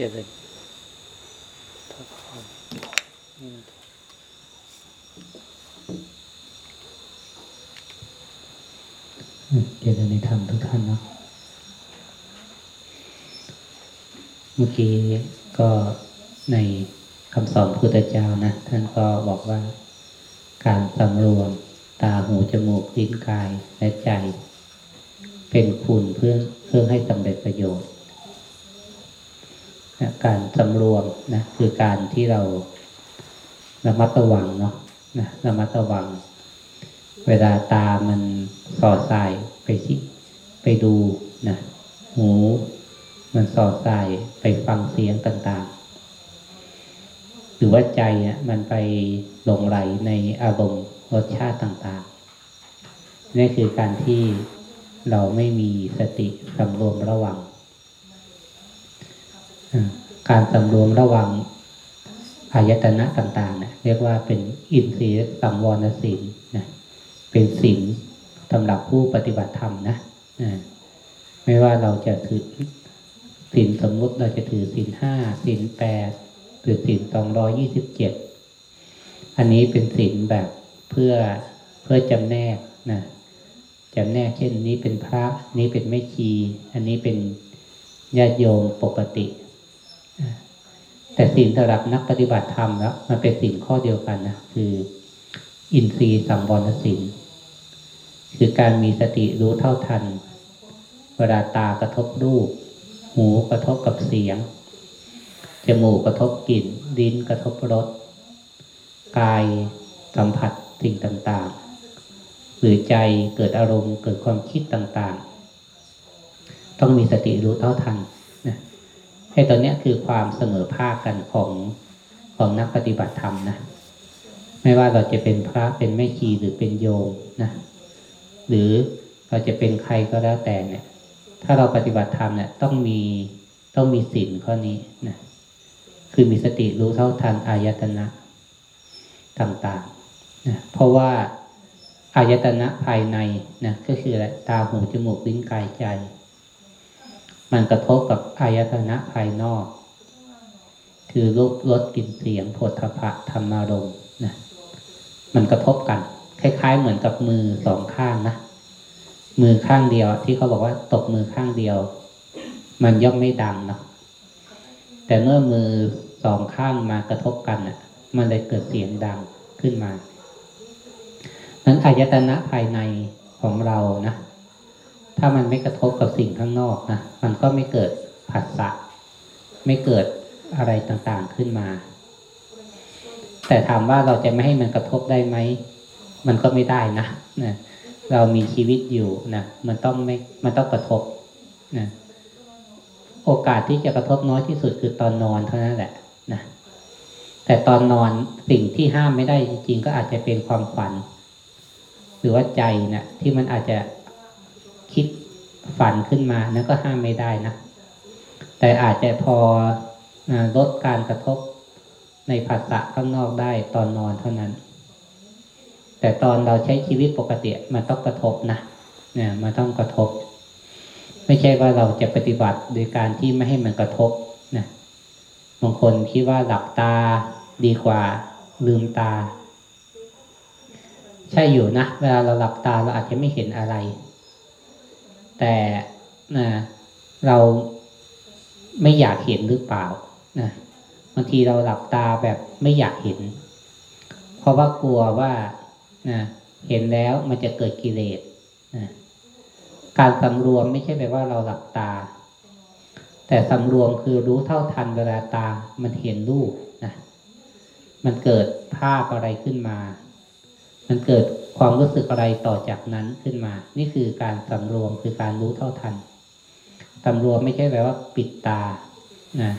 จริญพระพรนี่นะเจริญในธรรมทุกท่านเนาะ เมื่อกี้ก็ในคำสอนพุทธเจ้านะ ท่านก็บอกว่าการสำรวมตาหูจมูกลิ้นกายและใจ เป็นคุณเพื่อเพื่อให้สำเร็จประโยชน์ นะการสำรวมนะคือการที่เราระมัดระวังเนาะนะระมัดระวัง เวลาตามันสอดสายไปที่ไปดูนะหูมันสอดสายไปฟังเสียงต่างๆ หรือว่าใจอะมันไปหลงไหลในอารมณ์รสชาติต่างๆนี่คือการที่เราไม่มีสติสำรวมระวัง การสำรวมระวังอายตนะต่างๆเนี่ยเรียกว่าเป็นอินทรีย์สังวรศีลนะเป็นศีลสำหรับผู้ปฏิบัติธรรมนะไม่ว่าเราจะถือศีลสมมุติเราจะถือศีลห้าศีลแปดหรือศีลสองร้อยี่สิบเจ็ดอันนี้เป็นศีลแบบเพื่อเพื่อจำแนกนะจำแนกเช่นนี้เป็นพระนี้เป็นแม่ชี อันนี้เป็นญาติโยมปกติ แต่สิ่งสำหรับนักปฏิบัติธรรมแล้วมันเป็นสิ่งข้อเดียวกันนะคืออินทรีย์สังวรสินคือการมีสติรู้เท่าทัน เวลาตากระทบรูป หูกระทบกับเสียง จมูกกระทบกลิ่นลิ้นกระทบรสกายสัมผัสสิ่งต่างๆ หรือใจเกิดอารมณ์เกิดความคิดต่างๆ ต้องมีสติรู้เท่าทันนะ ให้ตอนนี้คือความเสมอภาคกันของของนักปฏิบัติธรรมนะ ไม่ว่าเราจะเป็นพระเป็นแม่ชีหรือเป็นโยมนะ หรือเราจะเป็นใครก็แล้วแต่เนี่ย ถ้าเราปฏิบัติธรรมเนี่ยต้องมีต้องมีศีลข้อนี้นะคือมีสติรู้เท่าทันอายตนะต่างๆนะเพราะว่าอายตนะภายในนะก็คือตาหูจมูกลิ้นกายใจ มันกระทบกับอายตนะภายนอก คือรูปรสกลิ่นเสียงผลทพะธรรมารมณ์นะมันกระทบกัน คล้าย ๆ เหมือนกับมือสองข้างนะมือข้างเดียว ที่เขาบอกว่าตกมือข้างเดียว มันย่อมไม่ดังเนาะแต่เมื่อมือสองข้างมากระทบกันอะ มันเลยเกิดเสียงดังขึ้นมานั้นอายตนะภายในของเรานะ ถ้ามันไม่กระทบกับสิ่งข้างนอกนะมันก็ไม่เกิดผัสสะไม่เกิดอะไรต่างๆขึ้นมา แต่ถามว่าเราจะไม่ให้มันกระทบได้ไหมมันก็ไม่ได้นะนะเรามีชีวิตอยู่นะมันต้องไม่มันต้องกระทบนะโอกาสที่จะกระทบน้อยที่สุดคือตอนนอนเท่านั้นแหละนะแต่ตอนนอนสิ่งที่ห้ามไม่ได้จริงๆก็อาจจะเป็นความฝัน หรือว่าใจนะที่มันอาจจะ คิดฝันขึ้นมานั่นก็ห้ามไม่ได้นะ แต่อาจจะพอลดการกระทบในภาษะข้างนอกได้ตอนนอนเท่านั้น แต่ตอนเราใช้ชีวิตปกติมันต้องกระทบนะเนี่ยมันต้องกระทบ ไม่ใช่ว่าเราจะปฏิบัติโดยการที่ไม่ให้มันกระทบนะบางคนคิดว่าหลับตาดีกว่าลืมตา ใช่อยู่นะ เวลาเราหลับตาเราอาจจะไม่เห็นอะไร แต่นะเราไม่อยากเห็นหรือเปล่านะบางทีเราหลับตาแบบไม่อยากเห็น เพราะว่ากลัวว่านะเห็นแล้วมันจะเกิดกิเลสนะการสำรวมไม่ใช่แปลว่าเราหลับตา แต่สำรวมคือรู้เท่าทันเวลาตามันเห็นรูปนะมันเกิดภาพอะไรขึ้นมา มันเกิดความรู้สึกอะไรต่อจากนั้นขึ้นมา นี่คือการสำรวมคือการรู้เท่าทันสำรวมไม่ใช่แปลว่าปิดตานะ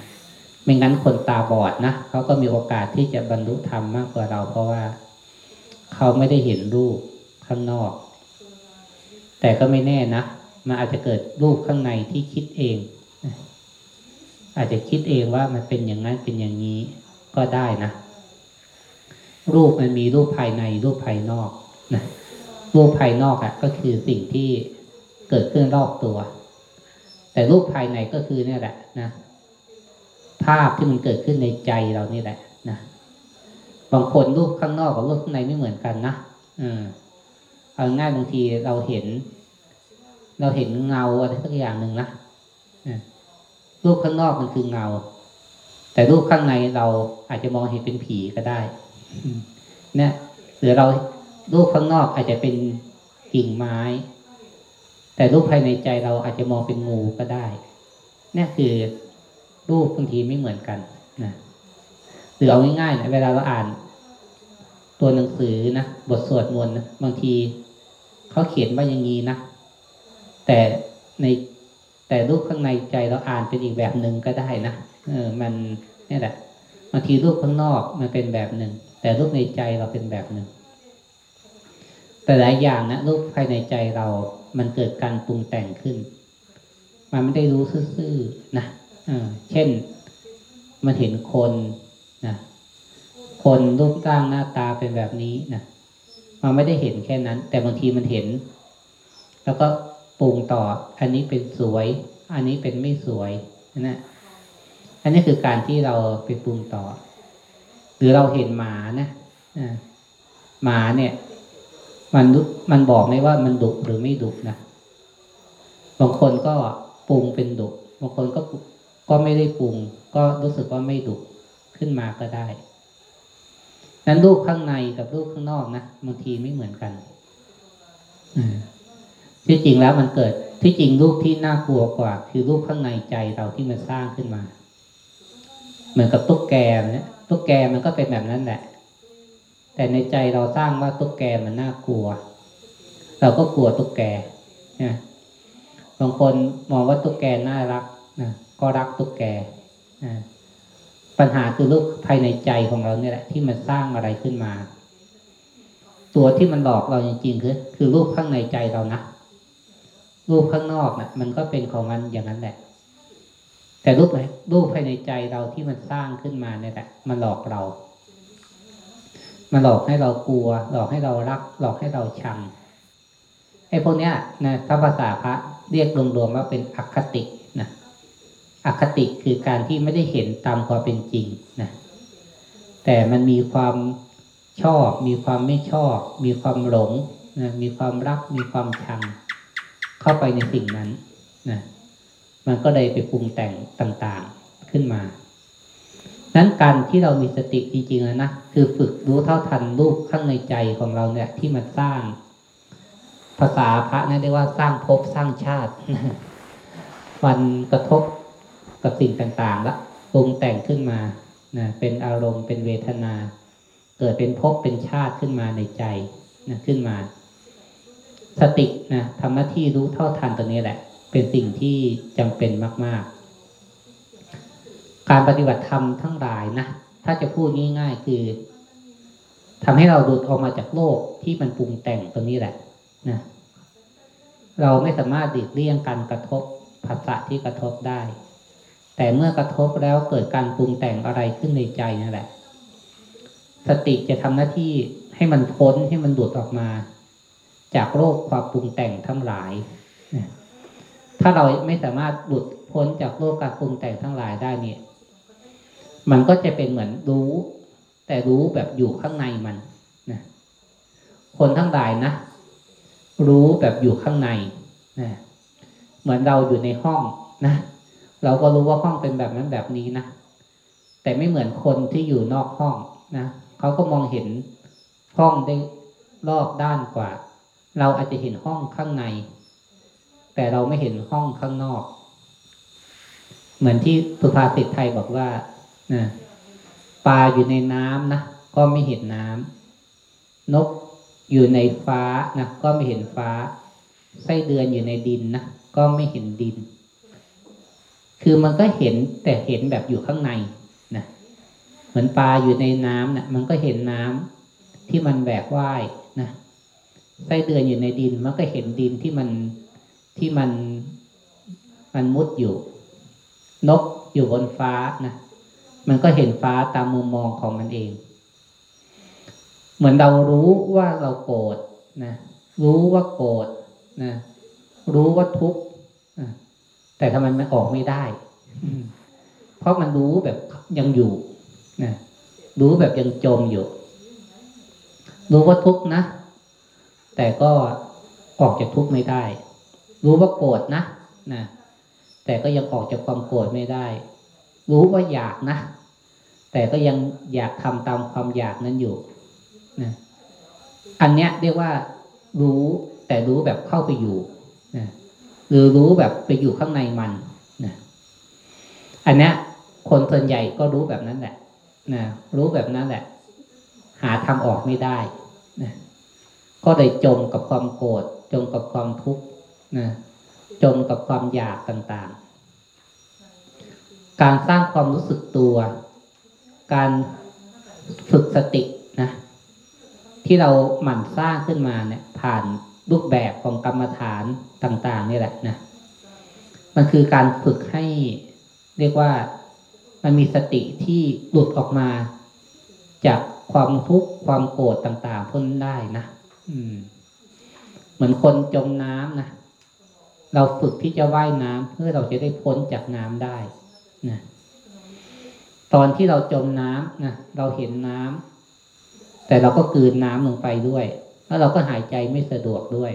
ไม่งั้นคนตาบอดนะเขาก็มีโอกาสที่จะบรรลุธรรมมากกว่าเรา เพราะว่าเขาไม่ได้เห็นรูปข้างนอก แต่ก็ไม่แน่นะมันอาจจะเกิดรูปข้างในที่คิดเอง อาจจะคิดเองว่ามันเป็นอย่างนั้นเป็นอย่างนี้ก็ได้นะ รูปมันมีรูปภายในรูปภายนอกนะรูปภายนอกอะ่ะ ก็คือสิ่งที่เกิดขึ้นรอบตัว แต่รูปภายในก็คือเนี่ยแหละนะภาพที่มันเกิดขึ้นในใจเรานี่แหละนะบางคนรูปข้างนอกกับรูปข้างในไม่เหมือนกันนะเออเอาง่ายบางทีเราเห็น เราเห็นเงาอะไรสักอย่างหนึ่งนะรูปข้างนอกมันคือเงา แต่รูปข้างในเราอาจจะมองเห็นเป็นผีก็ได้ เนี่ยหรือเรารูปข้างนอกอาจจะเป็นกิ่งไม้ แต่รูปภายในใจเราอาจจะมองเป็นงูก็ได้เนี่ยคือรูปบางทีไม่เหมือนกันนะหรือเอาง่ายๆนะเวลาเราอ่าน ตัวหนังสือนะบทสวดมนต์นะบางทีเขาเขียนว่าอย่างนี้นะแต่ในแต่รูปข้างในใจเราอ่านเป็นอีกแบบหนึ่งก็ได้นะเออ มันนี่แหละบางทีรูปข้างนอกมันเป็นแบบหนึ่ง แต่รูปในใจเราเป็นแบบหนึ่ง แต่หลายอย่างนะรูปภายในใจเรา มันเกิดการปรุงแต่งขึ้น มันไม่ได้รู้ซื่อๆนะเช่น มันเห็นคนนะคนรูปร่างหน้าตาเป็นแบบนี้นะมันไม่ได้เห็นแค่นั้น แต่บางทีมันเห็น แล้วก็ปรุงต่อ อันนี้เป็นสวย อันนี้เป็นไม่สวยนะอันนี้คือการที่เราไปปรุงต่อ หรือเราเห็นหมานะหมาเนี่ย มันมันบอกไหมว่ามันดุหรือไม่ดุนะบางคนก็ปรุงเป็นดุบางคนก็ก็ไม่ได้ปรุง ก็รู้สึกว่าไม่ดุขึ้นมาก็ได้นั้นรูปข้างในกับรูปข้างนอกนะบางทีไม่เหมือนกันที่จริงแล้วมันเกิดที่จริงรูปที่น่ากลัวกว่า คือรูปข้างในใจเราที่มันสร้างขึ้นมา เหมือนกับตุ๊กแกเนี่ย ตุ๊กแกมันก็เป็นแบบนั้นแหละ แต่ในใจเราสร้างว่าตุ๊กแกมันน่ากลัว เราก็กลัวตุ๊กแกนะบางคนมองว่าตุ๊กแกน่ารักนะก็รักตุ๊กแกนะปัญหาคือรูปภายในใจของเราเนี่ยแหละ ที่มันสร้างอะไรขึ้นมา ตัวที่มันหลอกเราจริงๆคือ คือรูปข้างในใจเรานะรูปข้างนอกนะ่ะ มันก็เป็นของมันอย่างนั้นแหละ แต่รูปไหนรูปภายในใจเราที่มันสร้างขึ้นมาเนี่ยแหละมันหลอกเรา มันหลอกให้เรากลัว หลอกให้เรารัก หลอกให้เราชังไอ้พวกเนี้ยนะถ้าภาษาพระเรียกรวมๆว่าเป็นอคตินะอคติคือการที่ไม่ได้เห็นตามความเป็นจริงนะแต่มันมีความชอบ มีความไม่ชอบ มีความหลงนะมีความรัก มีความชัง เข้าไปในสิ่งนั้นนะ มันก็เลยไปปรุงแต่งต่างๆขึ้นมานั้นการที่เรามีสติจริงๆแล้วนะคือฝึกรู้เท่าทันรูปข้างในใจของเราเนี่ยที่มันสร้าง ภาษาพระนะเรียกว่าสร้างภพสร้างชาติ มันกระทบกับสิ่งต่างๆ แล้วปรุงแต่งขึ้นมานะเป็นอารมณ์เป็นเวทนา เกิดเป็นภพเป็นชาติขึ้นมาในใจนะขึ้นมา สตินะทำหน้าที่รู้เท่าทันตัวนี้แหละ เป็นสิ่งที่จำเป็นมาก ๆ การปฏิบัติธรรมทั้งหลายนะ ถ้าจะพูดง่าย ๆ คือทำให้เราหลุดออกมาจากโลกที่มันปรุงแต่งตรงนี้แหละนะเราไม่สามารถดิดเลี่ยงการกระทบภาษะที่กระทบได้ แต่เมื่อกระทบแล้วเกิดการปรุงแต่งอะไรขึ้นในใจนั่นแหละ สติจะทำหน้าที่ให้มันพ้นให้มันดูดออกมา จากโรคความปรุงแต่งทั้งหลาย ถ้าเราไม่สามารถหลุดพ้นจากโรคการปรุงแต่งทั้งหลายได้เนี่ย มันก็จะเป็นเหมือนรู้ แต่รู้แบบอยู่ข้างในมันนะคนทั้งหลายนะรู้แบบอยู่ข้างในนะเหมือนเราอยู่ในห้องนะเราก็รู้ว่าห้องเป็นแบบนั้นแบบนี้นะแต่ไม่เหมือนคนที่อยู่นอกห้องนะเขาก็มองเห็นห้องได้รอบด้านกว่า เราอาจจะเห็นห้องข้างใน แต่เราไม่เห็นห้องข้างนอก เหมือนที่สุภาษิตไทยบอกว่านะปลาอยู่ในน้ำนะก็ไม่เห็นน้ำนกอยู่ในฟ้านะก็ไม่เห็นฟ้า ไส้เดือนอยู่ในดินนะก็ไม่เห็นดิน คือมันก็เห็นแต่เห็นแบบอยู่ข้างในนะเหมือนปลาอยู่ในน้ำนะมันก็เห็นน้ำที่มันแบกว่ายนะไส้เดือนอยู่ในดินมันก็เห็นดินที่มัน ที่มันมันมุดอยู่ นกอยู่บนฟ้านะมันก็เห็นฟ้าตามมุมมองของมันเอง เหมือนเรารู้ว่าเราโกรธนะรู้ว่าโกรธนะรู้ว่าทุกข์แต่ทำไมมันออกไม่ได้ เพราะมันรู้แบบยังอยู่นะรู้แบบยังจมอยู่ รู้ว่าทุกข์นะ แต่ก็ออกจากทุกข์ไม่ได้ รู้ว่าโกรธนะนะแต่ก็ยังออกจากความโกรธไม่ได้ รู้ว่าอยากนะ แต่ก็ยังอยากทำตามความอยากนั้นอยู่นะอันเนี้ยเรียกว่ารู้แต่รู้แบบเข้าไปอยู่นะหรือรู้แบบไปอยู่ข้างในมันนะอันเนี้ยคนส่วนใหญ่ก็รู้แบบนั้นแหละนะรู้แบบนั้นแหละ หาทางออกไม่ได้นะก็เลยจมกับความโกรธจมกับความทุกข์ นะจมกับความอยากต่างๆ การสร้างความรู้สึกตัว การฝึกสตินะ ที่เราหมั่นสร้างขึ้นมาเนี่ย ผ่านรูปแบบของกรรมฐานต่างๆนี่แหละนะ มันคือการฝึกให้เรียกว่ามันมีสติที่หลุดออกมา จากความทุกข์ความโกรธต่างๆพ้นได้นะ อืม เหมือนคนจมน้ำนะ เราฝึกที่จะว่ายน้ำเพื่อเราจะได้พ้นจากน้ำได้นะตอนที่เราจมน้ำนะเราเห็นน้ำแต่เราก็กืนน้ำลงไปด้วย แล้วเราก็หายใจไม่สะดวกด้วย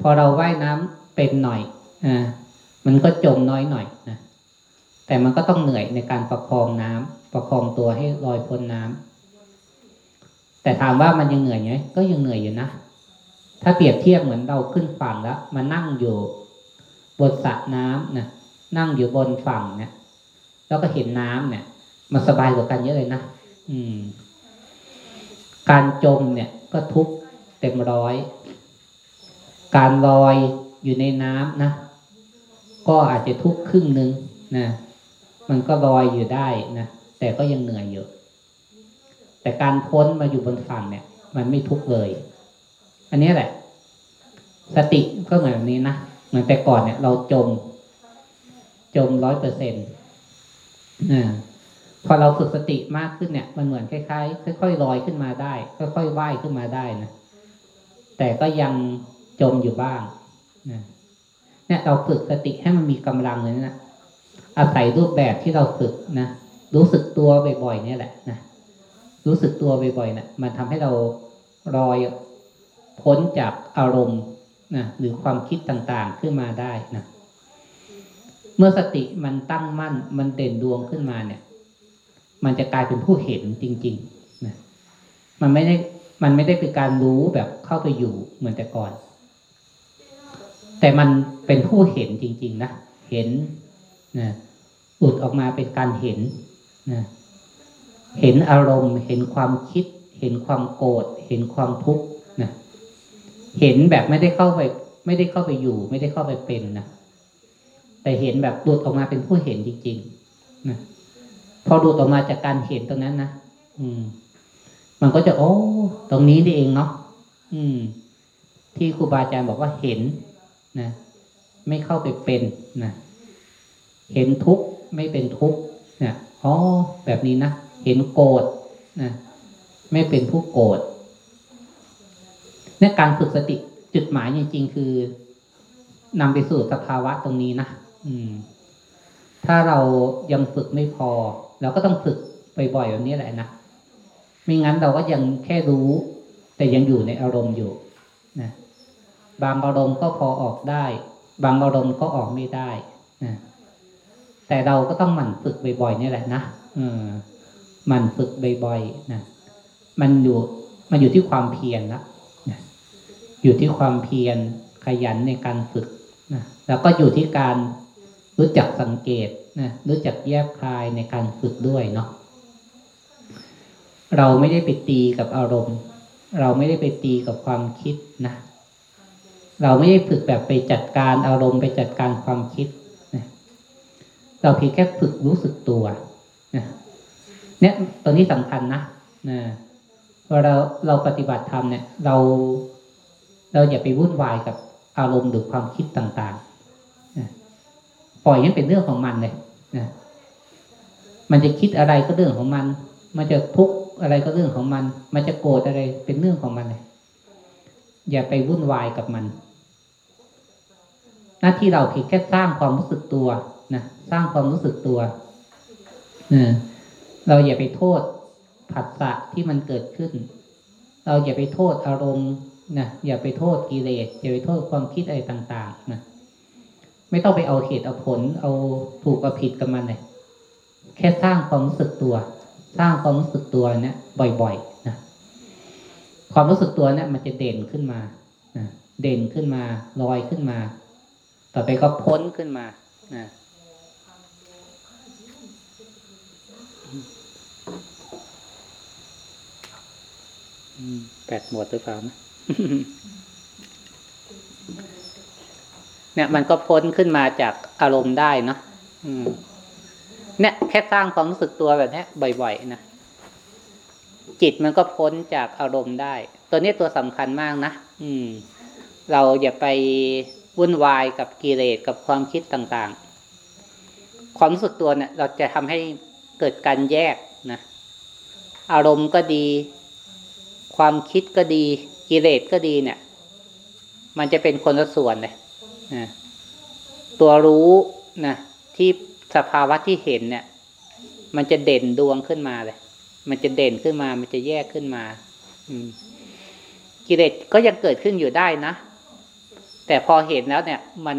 พอเราว่ายน้ำเป็นหน่อยอ่ามันก็จมน้อยหน่อยนะแต่มันก็ต้องเหนื่อยในการประคองน้ำประคองตัวให้ลอยพ้นน้ำแต่ถามว่ามันยังเหนื่อยไหมก็ยังเหนื่อยอยู่นะ ถ้าเปรียบเทียบเหมือนเราขึ้นฝั่งแล้วมานั่งอยู่บนสระน้ำนะนั่งอยู่บนฝั่งเนี่ย แล้วก็เห็นน้ำเนี่ยมันสบายกว่ากันเยอะเลยนะอืม การจมเนี่ยก็ทุกเต็มร้อย การลอยอยู่ในน้ำนะก็อาจจะทุกครึ่งหนึ่งนะมันก็ลอยอยู่ได้นะแต่ก็ยังเหนื่อยอยู่แต่การพ้นมาอยู่บนฝั่งเนี่ย มันไม่ทุกเลย อันนี้แหละ สติก็เหมือนแบบนี้นะเหมือนแต่ก่อนเนี่ย เราจม จมร้อยเปอร์เซ็นต์พอเราฝึกสติมากขึ้นเนี่ย มันเหมือนคล้ายๆค่อยๆลอยขึ้นมาได้ ค่อยๆว่ายขึ้นมาได้นะแต่ก็ยังจมอยู่บ้างนะเนี่ยเราฝึกสติให้มันมีกำลังเลยนะอาศัยรูปแบบที่เราฝึกนะรู้สึกตัวบ่อยๆเนี่ยแหละนะรู้สึกตัวบ่อยๆนะมันทำให้เราลอย พ้นจากอารมณ์นะหรือความคิดต่างๆขึ้นมาได้นะเมื่อสติมันตั้งมั่น มันเด่นดวงขึ้นมาเนี่ย มันจะกลายเป็นผู้เห็นจริงๆนะมันไม่ได้มันไม่ได้เป็นการรู้แบบเข้าไปอยู่เหมือนแต่ก่อน แต่มันเป็นผู้เห็นจริง ๆ นะเห็นนะหลุดออกมาเป็นการเห็นนะเห็นอารมณ์ เห็นความคิด เห็นความโกรธเห็นความทุกข์ เห็นแบบไม่ได้เข้าไป ไม่ได้เข้าไปอยู่ ไม่ได้เข้าไปเป็นนะแต่เห็นแบบหลุดออกมาเป็นผู้เห็นจริงๆนะพอหลุดออกมาจากการเห็นตรงนั้นนะอืม มันก็จะโอ้ตรงนี้นี่เองเนาะอืม ที่ครูบาอาจารย์บอกว่าเห็นนะไม่เข้าไปเป็นนะเห็นทุกข์ไม่เป็นทุกข์นี่ยอ๋อแบบนี้นะเห็นโกรธนะไม่เป็นผู้โกรธ เนี่ยการฝึกสติจุดหมายจริงๆ คือนำไปสู่สภาวะตรงนี้นะอืม ถ้าเรายังฝึกไม่พอ เราก็ต้องฝึกบ่อยๆแบบนี้แหละนะไม่งั้นเราก็ยังแค่รู้ แต่ยังอยู่ในอารมณ์อยู่นะบางอารมณ์ก็พอออกได้ บางอารมณ์ก็ออกไม่ได้นะแต่เราก็ต้องหมั่นฝึกบ่อยๆนี่แหละนะเออหมั่นฝึกบ่อยๆนะมันอยู่มันอยู่ที่ความเพียรละนะ อยู่ที่ความเพียรขยันในการฝึกนะแล้วก็อยู่ที่การรู้จักสังเกตนะรู้จักแยบคายในการฝึกด้วยเนาะเราไม่ได้ไปตีกับอารมณ์ เราไม่ได้ไปตีกับความคิดนะเราไม่ได้ฝึกแบบไปจัดการอารมณ์ไปจัดการความคิดนะเราเพียงแค่ฝึกรู้สึกตัวเนี่ยตรงนี้สำคัญนะนะเวลาเราปฏิบัติธรรมเนี่ย เรา เราอย่าไปวุ่นวายกับอารมณ์หรือความคิดต่างๆ ปล่อยให้เป็นเรื่องของมันเลยนะมันจะคิดอะไรก็เรื่องของมัน มันจะทุกข์อะไรก็เรื่องของมัน มันจะโกรธอะไรเป็นเรื่องของมันเลย อย่าไปวุ่นวายกับมัน หน้าที่เราเพียงแค่สร้างความรู้สึกตัวนะสร้างความรู้สึกตัวนะเราอย่าไปโทษผัสสะที่มันเกิดขึ้น เราอย่าไปโทษอารมณ์ นะอย่าไปโทษกิเลสอย่าไปโทษความคิดอะไรต่างๆนะไม่ต้องไปเอาเหตุเอาผล เอาถูกเอาผิดกับมันเลยแค่สร้างความรู้สึกตัว สร้างความรู้สึกตัวเนี่ยบ่อยๆนะความรู้สึกตัวเนี่ยมันจะเด่นขึ้นมานะเด่นขึ้นมาลอยขึ้นมา ต่อไปก็พ้นขึ้นมานะแปดหมดหรือเปล่านะ เนี่ยมันก็พ้นขึ้นมาจากอารมณ์ได้เนาะเนี่ยแค่สร้างความรู้สึกตัวแบบนี้บ่อยๆนะจิตมันก็พ้นจากอารมณ์ได้ ตัวนี้ตัวสำคัญมากนะอืม เราอย่าไปวุ่นวายกับกิเลสกับความคิดต่างๆ ความรู้สึกตัวเนี่ย เราจะทำให้เกิดการแยกนะอารมณ์ก็ดี ความคิดก็ดี กิเลสก็ดีเนี่ย มันจะเป็นคนละส่วนเลยนะตัวรู้นะที่สภาวะที่เห็นเนี่ย มันจะเด่นดวงขึ้นมาเลย มันจะเด่นขึ้นมา มันจะแยกขึ้นมา อืม กิเลสก็ยังเกิดขึ้นอยู่ได้นะ แต่พอเห็นแล้วเนี่ย มัน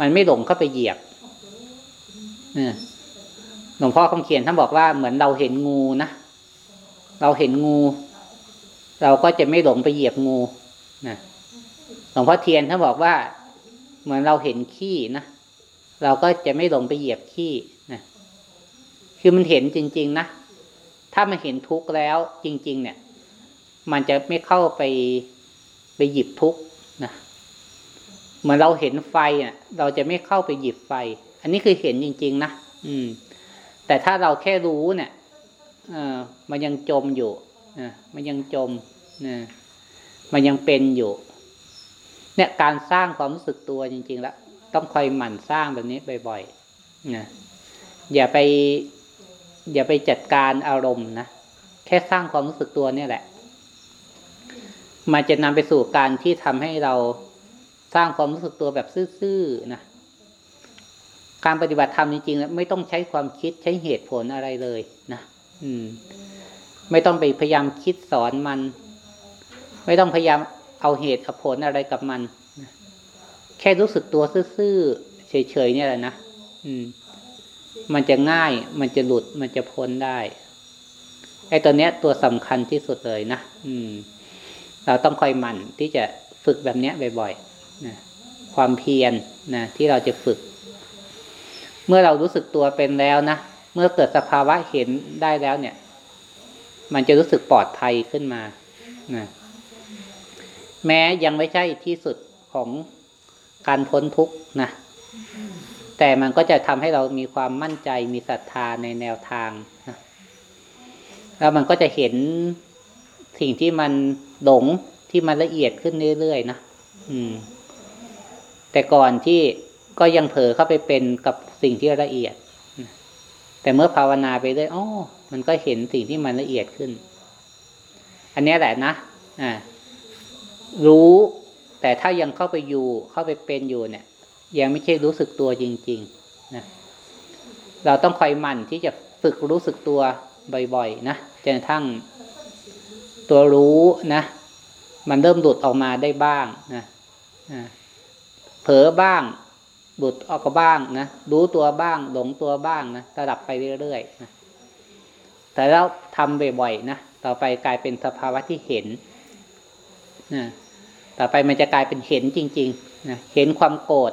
มันไม่หลงเข้าไปเหยียบหลวงพ่อคำเขียนท่านบอกว่าเหมือนเราเห็นงูนะ เราเห็นงู เราก็จะไม่หลงไปเหยียบงูนะหลวงพ่อเทียนท่านบอกว่า เหมือนเราเห็นขี้นะเราก็จะไม่หลงไปเหยียบขี้นะคือมันเห็นจริง ๆ นะถ้ามันเห็นทุกข์แล้วจริง ๆ เนี่ย มันจะไม่เข้าไปไปหยิบทุกข์นะเหมือนเราเห็นไฟอะ เราจะไม่เข้าไปหยิบไฟ อันนี้คือเห็นจริง ๆ นะอืม แต่ถ้าเราแค่รู้เนี่ยเออมันยังจมอยู่นะมันยังจม นะมันยังเป็นอยู่ เนี่ยการสร้างความรู้สึกตัวจริง ๆ แล้ว ต้องคอยหมั่นสร้างแบบนี้บ่อยๆนะอย่าไป อย่าไปจัดการอารมณ์นะแค่สร้างความรู้สึกตัวเนี่ยแหละ มันจะนำไปสู่การที่ทำให้เราสร้างความรู้สึกตัวแบบซื่อๆนะการปฏิบัติธรรมจริงๆแล้วไม่ต้องใช้ความคิดใช้เหตุผลอะไรเลยนะอืม ไม่ต้องไปพยายามคิดสอนมัน ไม่ต้องพยายามเอาเหตุผลอะไรกับมัน แค่รู้สึกตัวซื่อๆเฉยๆเนี่ยแหละนะอืม มันจะง่าย มันจะหลุด มันจะพ้นได้ไอ้ตัวเนี้ยตัวสำคัญที่สุดเลยนะอืม เราต้องคอยหมั่นที่จะฝึกแบบเนี้ยบ่อยๆนะความเพียรนะที่เราจะฝึก เมื่อเรารู้สึกตัวเป็นแล้วนะเมื่อเกิดสภาวะเห็นได้แล้วเนี่ย มันจะรู้สึกปลอดภัยขึ้นมานะ แม้ยังไม่ใช่ที่สุดของการพ้นทุกข์นะ แต่มันก็จะทำให้เรามีความมั่นใจมีศรัทธาในแนวทางนะแล้วมันก็จะเห็นสิ่งที่มันหลงที่มันละเอียดขึ้นเรื่อยๆนะอืม แต่ก่อนที่ก็ยังเผลอเข้าไปเป็นกับสิ่งที่ละเอียดแต่เมื่อภาวนาไปเรื่อยอ๋อมันก็เห็นสิ่งที่มันละเอียดขึ้น อันนี้แหละนะอ่า รู้ แต่ถ้ายังเข้าไปอยู่ เข้าไปเป็นอยู่เนี่ย ยังไม่ใช่รู้สึกตัวจริง ๆ นะ เราต้องคอยหมั่นที่จะฝึกรู้สึกตัวบ่อยๆ นะจนกระทั่งตัวรู้นะ มันเริ่มหลุดออกมาได้บ้างนะเผลอบ้างหลุดออกบ้างนะรู้ตัวบ้าง หลงตัวบ้างนะระดับไปเรื่อยๆนะแต่เราทำบ่อยๆนะต่อไปกลายเป็นสภาวะที่เห็นนะ ต่อไปมันจะกลายเป็นเห็นจริงๆนะเห็นความโกรธ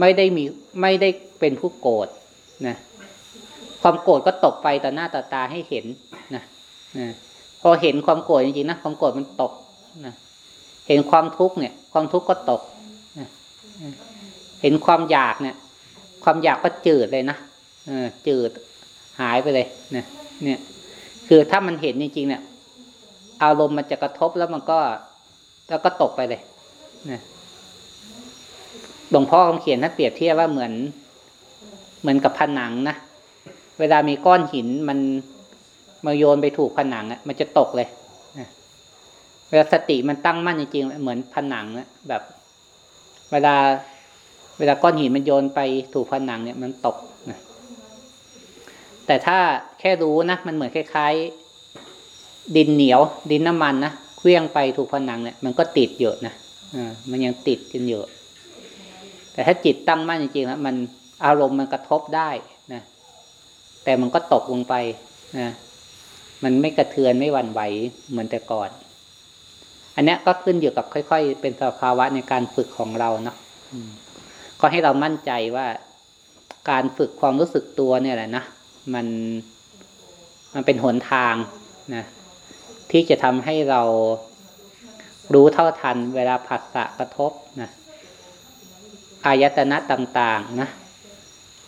ไม่ได้มีไม่ได้เป็นผู้โกรธนะความโกรธก็ตกไปต่อหน้าต่อตาให้เห็นนะนะพอเห็นความโกรธจริงๆนะความโกรธมันตกนะเห็นความทุกข์เนี่ย ความทุกข์ก็ตกนะเห็นความอยากเนี่ย ความอยากก็จืดเลยนะเออจืดหายไปเลยนะเนี่ย คือถ้ามันเห็นจริงๆเนี่ย อารมณ์มันจะกระทบแล้วมันก็ แล้วก็ตกไปเลยนะหลวงพ่อคำเขียนท่านเปรียบเทียบว่าเหมือน เหมือนกับผนังนะเวลามีก้อนหินมันมาโยนไปถูกผนังอะ มันจะตกเลยนะเวลาสติมันตั้งมั่นจริงๆเหมือนผนังนะแบบ เวลา เวลาก้อนหินมันโยนไปถูกผนังเนี่ย มันตกนะแต่ถ้าแค่รู้นะมันเหมือนคล้าย ๆ ดินเหนียว ดินน้ำมันนะ เคลื่องไปถูกผนังเนี่ยมันก็ติดเยอะนะอ่ามันยังติดกันเยอะ แต่ถ้าจิตตั้งมั่นจริงๆแล้วมันอารมณ์มันกระทบได้นะแต่มันก็ตกลงไปนะมันไม่กระเทือนไม่หวั่นไหวเหมือนแต่ก่อน อันนี้ก็ขึ้นอยู่กับค่อย ๆ เป็นสภาวะในการฝึกของเราเนาะก็ให้เรามั่นใจว่าการฝึกความรู้สึกตัวเนี่ยแหละนะมันมันเป็นหนทางนะ ที่จะทำให้เรารู้เท่าทันเวลาผัสสะกระทบนะอายตนะต่าง ๆ นะ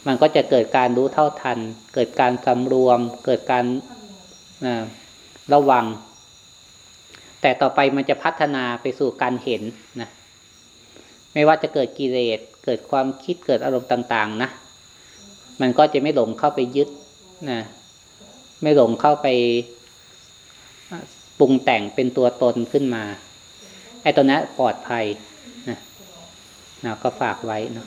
มันก็จะเกิดการรู้เท่าทัน เกิดการสำรวม เกิดการนะระวัง แต่ต่อไปมันจะพัฒนาไปสู่การเห็นนะ ไม่ว่าจะเกิดกิเลส เกิดความคิด เกิดอารมณ์ต่าง ๆ นะ มันก็จะไม่หลงเข้าไปยึดนะ ไม่หลงเข้าไป ปรุงแต่งเป็นตัวตนขึ้นมา ไอ้ตัวนี้ปลอดภัยนะนะก็ฝากไว้เนาะ